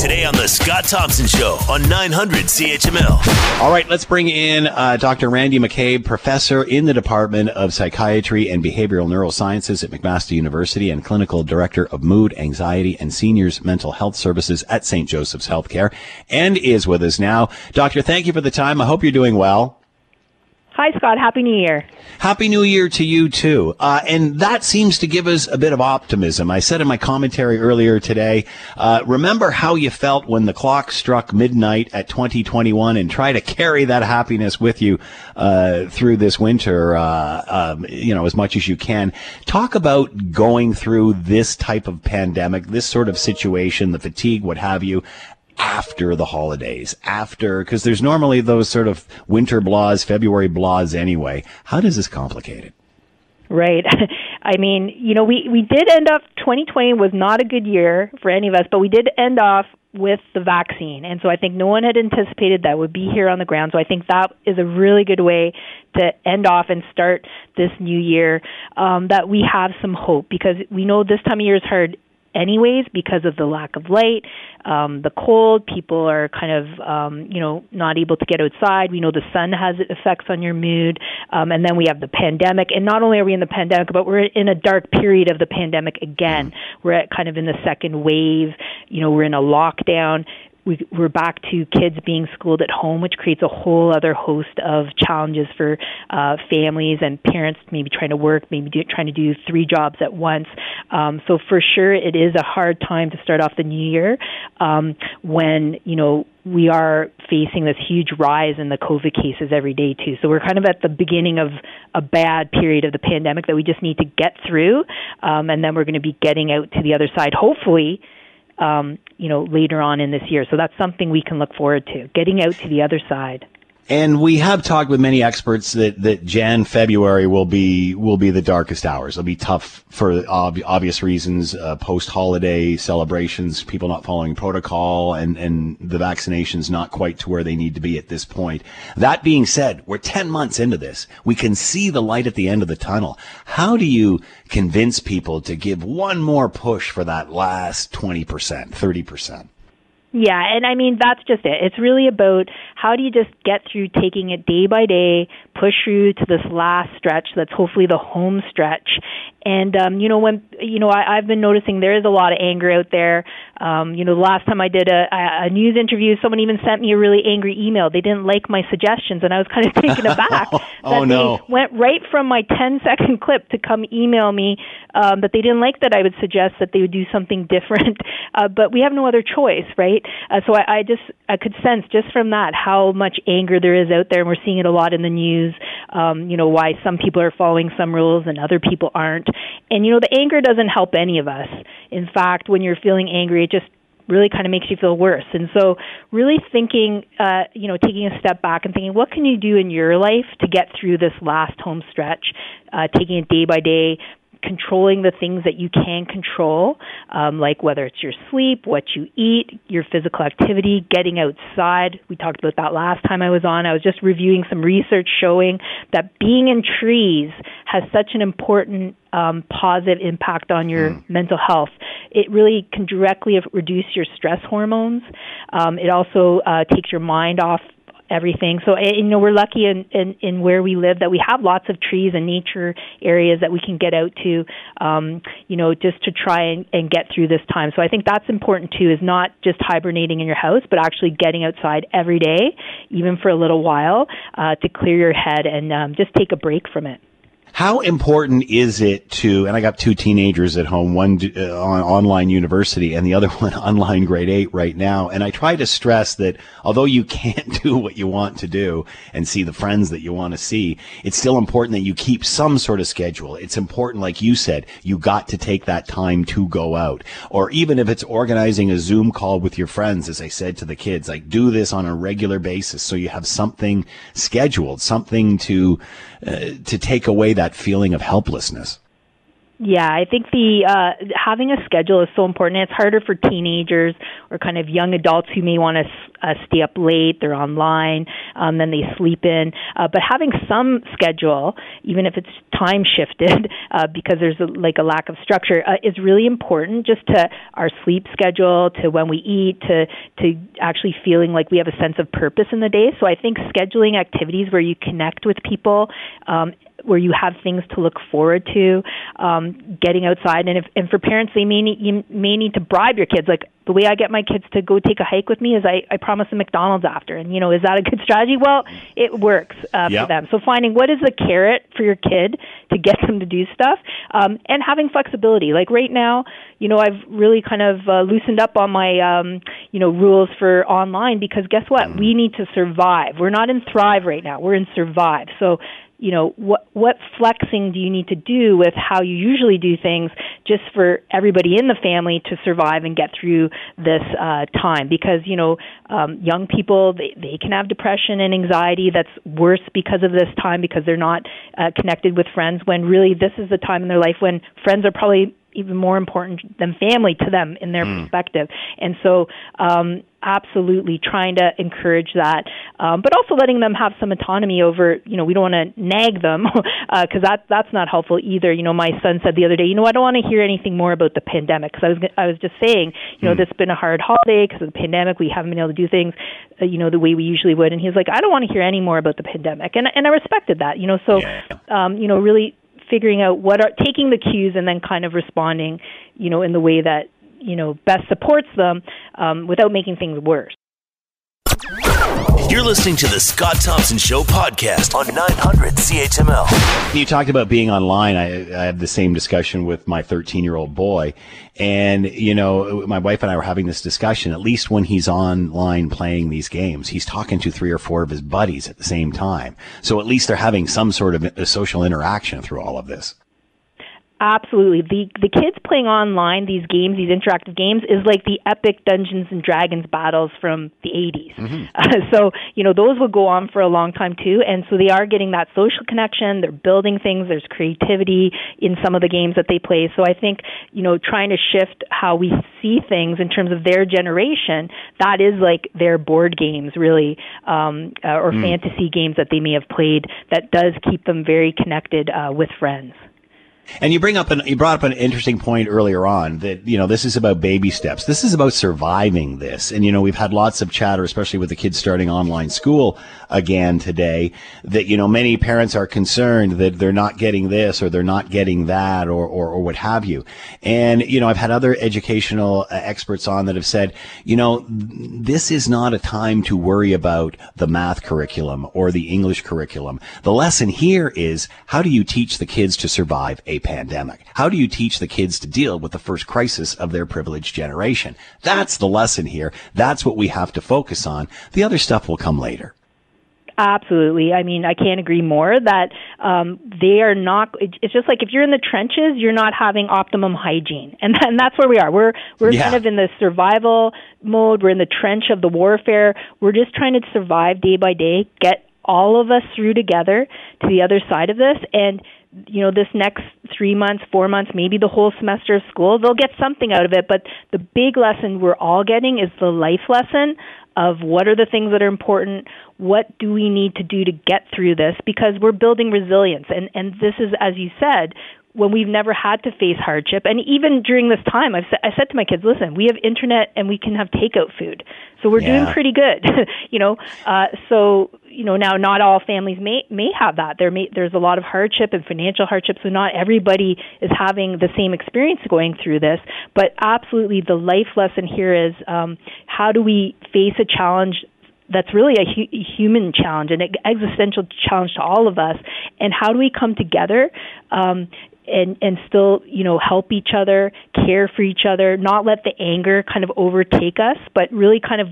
Today on The Scott Thompson Show on 900 CHML. All right, let's bring in uh, Dr. Randi McCabe, professor in the Department of Psychiatry and Behavioral Neurosciences at McMaster University and clinical director of mood, anxiety, and seniors mental health services at St. Joseph's Healthcare, and is with us now. Doctor, thank you for the time. I hope you're doing well. Hi, Scott. Happy New Year. Happy New Year to you too. Uh, and that seems to give us a bit of optimism. I said in my commentary earlier today, uh, remember how you felt when the clock struck midnight at 2021 and try to carry that happiness with you, uh, through this winter, uh, um, you know, as much as you can. Talk about going through this type of pandemic, this sort of situation, the fatigue, what have you, after the holidays, after, because there's normally those sort of winter blahs, February blahs anyway. How does this complicate it? Right. I mean, you know, we, we did end up, 2020 was not a good year for any of us, but we did end off with the vaccine. And so I think no one had anticipated that would be here on the ground. So I think that is a really good way to end off and start this new year, um, that we have some hope because we know this time of year is hard anyways because of the lack of light, um, the cold. People are kind of, um, you know, not able to get outside. We know the sun has effects on your mood. Um, and then we have the pandemic. And not only are we in the pandemic, but we're in a dark period of the pandemic again. We're at kind of in the second wave. You know, we're in a lockdown we, we're back to kids being schooled at home, which creates a whole other host of challenges for uh, families and parents, maybe trying to work, maybe do, trying to do three jobs at once. Um, so for sure, it is a hard time to start off the new year um, when you know we are facing this huge rise in the COVID cases every day too. So we're kind of at the beginning of a bad period of the pandemic that we just need to get through, um, and then we're going to be getting out to the other side, hopefully um, you know, later on in this year. So that's something we can look forward to, getting out to the other side. And we have talked with many experts that, that Jan, February will be, will be the darkest hours. It'll be tough for ob- obvious reasons, uh, post-holiday celebrations, people not following protocol and, and the vaccinations not quite to where they need to be at this point. That being said, we're 10 months into this. We can see the light at the end of the tunnel. How do you convince people to give one more push for that last 20%, 30%? Yeah, and I mean that's just it. It's really about how do you just get through taking it day by day, push through to this last stretch that's hopefully the home stretch. And um, you know when you know I, I've been noticing there is a lot of anger out there. Um, you know the last time I did a, a news interview, someone even sent me a really angry email. They didn't like my suggestions, and I was kind of taken aback oh, that no. they went right from my 10 second clip to come email me um, that they didn't like that I would suggest that they would do something different. Uh, but we have no other choice, right? Uh, so I, I just I could sense just from that how much anger there is out there, and we're seeing it a lot in the news. Um, you know why some people are following some rules and other people aren't, and you know the anger doesn't help any of us. In fact, when you're feeling angry, it just really kind of makes you feel worse. And so, really thinking, uh, you know, taking a step back and thinking, what can you do in your life to get through this last home stretch? Uh, taking it day by day, controlling the things that you can control, um, like whether it's your sleep, what you eat, your physical activity, getting outside. We talked about that last time I was on. I was just reviewing some research showing that being in trees has such an important um, positive impact on your mm. mental health. It really can directly reduce your stress hormones. Um, it also uh, takes your mind off everything. So eh, you know we're lucky in, in in where we live that we have lots of trees and nature areas that we can get out to, um, you know, just to try and, and get through this time. So I think that's important too. Is not just hibernating in your house, but actually getting outside every day, even for a little while, uh, to clear your head and um, just take a break from it. How important is it to, and I got two teenagers at home, one uh, on online university and the other one online grade eight right now. And I try to stress that although you can't do what you want to do and see the friends that you want to see, it's still important that you keep some sort of schedule. It's important, like you said, you got to take that time to go out. Or even if it's organizing a Zoom call with your friends, as I said to the kids, like do this on a regular basis so you have something scheduled, something to, uh, to take away that feeling of helplessness. Yeah, I think the uh, having a schedule is so important. It's harder for teenagers or kind of young adults who may want to uh, stay up late. They're online, um, then they sleep in. Uh, but having some schedule, even if it's time shifted, uh, because there's a, like a lack of structure, uh, is really important. Just to our sleep schedule, to when we eat, to to actually feeling like we have a sense of purpose in the day. So I think scheduling activities where you connect with people. Um, where you have things to look forward to, um, getting outside, and if and for parents, they may need you may need to bribe your kids. Like the way I get my kids to go take a hike with me is I I promise them McDonald's after, and you know is that a good strategy? Well, it works uh, yep. for them. So finding what is the carrot for your kid to get them to do stuff, um, and having flexibility. Like right now, you know I've really kind of uh, loosened up on my um, you know rules for online because guess what? Mm. We need to survive. We're not in thrive right now. We're in survive. So you know what what flexing do you need to do with how you usually do things just for everybody in the family to survive and get through this uh, time because you know um, young people they, they can have depression and anxiety that's worse because of this time because they're not uh, connected with friends when really this is the time in their life when friends are probably even more important than family to them in their mm. perspective. And so, um, absolutely trying to encourage that, um, but also letting them have some autonomy over. You know, we don't want to nag them because uh, that that's not helpful either. You know, my son said the other day, you know, I don't want to hear anything more about the pandemic because I was I was just saying, you know, mm. this has been a hard holiday because of the pandemic. We haven't been able to do things, uh, you know, the way we usually would. And he's like, I don't want to hear any more about the pandemic, and and I respected that. You know, so yeah. um, you know, really figuring out what are taking the cues and then kind of responding, you know, in the way that you know best supports them um, without making things worse. You're listening to the Scott Thompson Show podcast on 900 CHML. You talked about being online. I, I had the same discussion with my 13 year old boy. And, you know, my wife and I were having this discussion. At least when he's online playing these games, he's talking to three or four of his buddies at the same time. So at least they're having some sort of social interaction through all of this. Absolutely. The the kids playing online these games, these interactive games, is like the epic Dungeons and Dragons battles from the 80s. Mm-hmm. Uh, so, you know, those will go on for a long time too. And so they are getting that social connection. They're building things. There's creativity in some of the games that they play. So I think, you know, trying to shift how we see things in terms of their generation, that is like their board games, really, um, uh, or mm. fantasy games that they may have played that does keep them very connected uh, with friends. And you bring up an, you brought up an interesting point earlier on that, you know, this is about baby steps. This is about surviving this. And, you know, we've had lots of chatter, especially with the kids starting online school again today, that, you know, many parents are concerned that they're not getting this or they're not getting that or, or, or what have you. And, you know, I've had other educational uh, experts on that have said, you know, this is not a time to worry about the math curriculum or the English curriculum. The lesson here is how do you teach the kids to survive a pandemic? How do you teach the kids to deal with the first crisis of their privileged generation? That's the lesson here. That's what we have to focus on. The other stuff will come later. Absolutely. I mean, I can't agree more that um, they are not. It's just like if you're in the trenches, you're not having optimum hygiene, and, and that's where we are. We're we're yeah. kind of in the survival mode. We're in the trench of the warfare. We're just trying to survive day by day, get all of us through together to the other side of this, and you know this next three months four months maybe the whole semester of school they'll get something out of it. But the big lesson we're all getting is the life lesson of what are the things that are important what do we need to do to get through this because we're building resilience. And and this is as you said when we've never had to face hardship. And even during this time I've I said to my kids listen we have internet and we can have takeout food. So we're yeah. doing pretty good. You know uh so you know now not all families may may have that. There may there's a lot of hardship and financial hardship so not everybody is having the same experience going through this. But absolutely the life lesson here is um how do we face a challenge that's really a hu- human challenge, an existential challenge to all of us. And how do we come together um, and and still you know help each other, care for each other, not let the anger kind of overtake us, but really kind of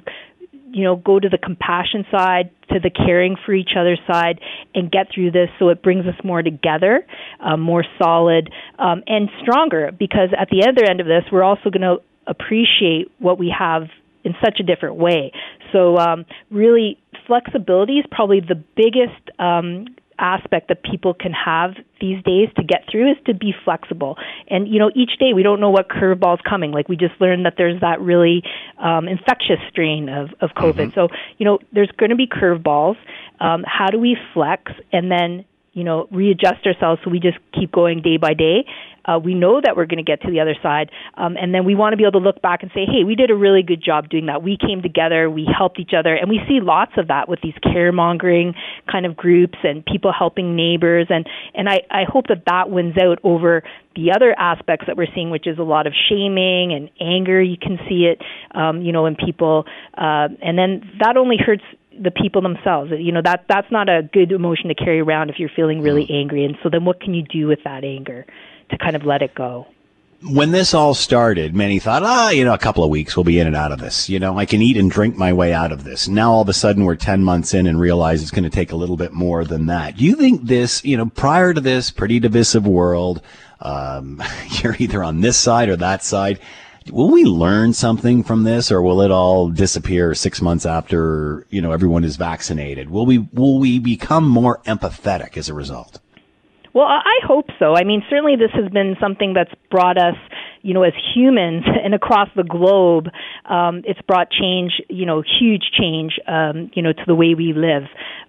you know go to the compassion side to the caring for each other side and get through this so it brings us more together um, more solid um, and stronger because at the other end of this we're also going to appreciate what we have in such a different way so um, really flexibility is probably the biggest um, aspect that people can have these days to get through is to be flexible. And you know, each day we don't know what curveball's coming. Like we just learned that there's that really um, infectious strain of of COVID. Mm-hmm. So you know, there's going to be curveballs. Um, how do we flex and then you know, readjust ourselves so we just keep going day by day. Uh, we know that we're going to get to the other side, um, and then we want to be able to look back and say, "Hey, we did a really good job doing that. We came together, we helped each other, and we see lots of that with these caremongering kind of groups and people helping neighbors, and and I I hope that that wins out over the other aspects that we're seeing, which is a lot of shaming and anger. You can see it, um, you know, in people, uh, and then that only hurts the people themselves. You know that that's not a good emotion to carry around if you're feeling really mm. angry. And so then what can you do with that anger to kind of let it go? When this all started, many thought, ah, you know, a couple of weeks we'll be in and out of this. You know, I can eat and drink my way out of this. Now all of a sudden we're 10 months in and realize it's going to take a little bit more than that. Do you think this, you know, prior to this pretty divisive world, um, you're either on this side or that side will we learn something from this or will it all disappear six months after, you know, everyone is vaccinated? Will we, will we become more empathetic as a result? Well, I hope so. I mean, certainly this has been something that's brought us you know, as humans and across the globe, um, it's brought change, you know, huge change, um, you know, to the way we live.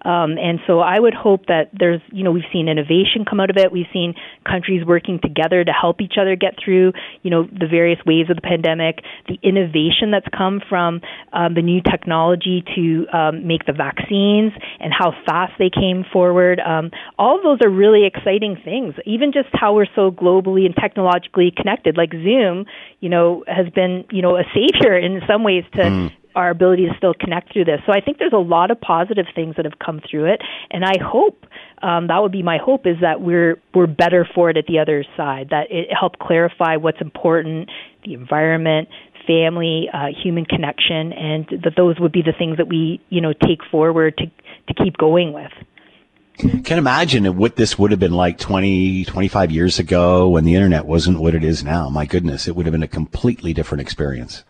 Um, and so I would hope that there's, you know, we've seen innovation come out of it. We've seen countries working together to help each other get through, you know, the various waves of the pandemic, the innovation that's come from um, the new technology to um, make the vaccines and how fast they came forward. Um, all of those are really exciting things. Even just how we're so globally and technologically connected, like Zoom, you know, has been, you know, a savior in some ways to mm. our ability to still connect through this. So I think there's a lot of positive things that have come through it, and I hope um, that would be my hope is that we're we're better for it at the other side. That it helped clarify what's important, the environment, family, uh, human connection, and that those would be the things that we you know take forward to to keep going with. Can imagine what this would have been like 20, 25 years ago when the internet wasn't what it is now. My goodness, it would have been a completely different experience.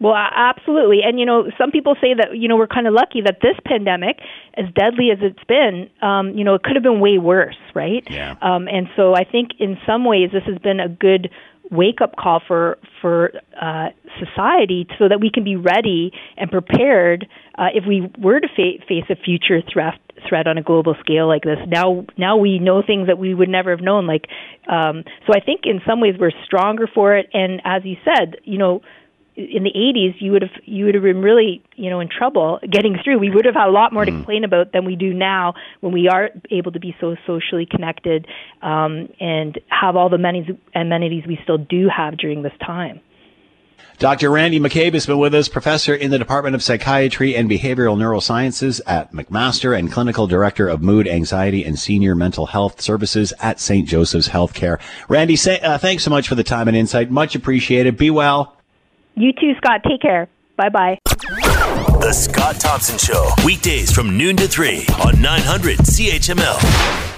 Well, absolutely. And, you know, some people say that, you know, we're kind of lucky that this pandemic, as deadly as it's been, um, you know, it could have been way worse, right? Yeah. Um, and so I think in some ways this has been a good wake up call for for uh, society so that we can be ready and prepared uh, if we were to fa- face a future threat threat on a global scale like this. Now now we know things that we would never have known. Like um, so, I think in some ways we're stronger for it. And as you said, you know, in the 80s you would have you would have been really you know in trouble getting through we would have had a lot more to mm. complain about than we do now when we are able to be so socially connected um, and have all the amenities we still do have during this time Dr. Randi McCabe has been with us, professor in the Department of Psychiatry and Behavioral Neurosciences at McMaster and clinical director of mood, anxiety, and senior mental health services at St. Joseph's Healthcare. Randi, say, uh, thanks so much for the time and insight. Much appreciated. Be well. You too, Scott. Take care. Bye bye. The Scott Thompson Show, weekdays from noon to 3 on 900 CHML.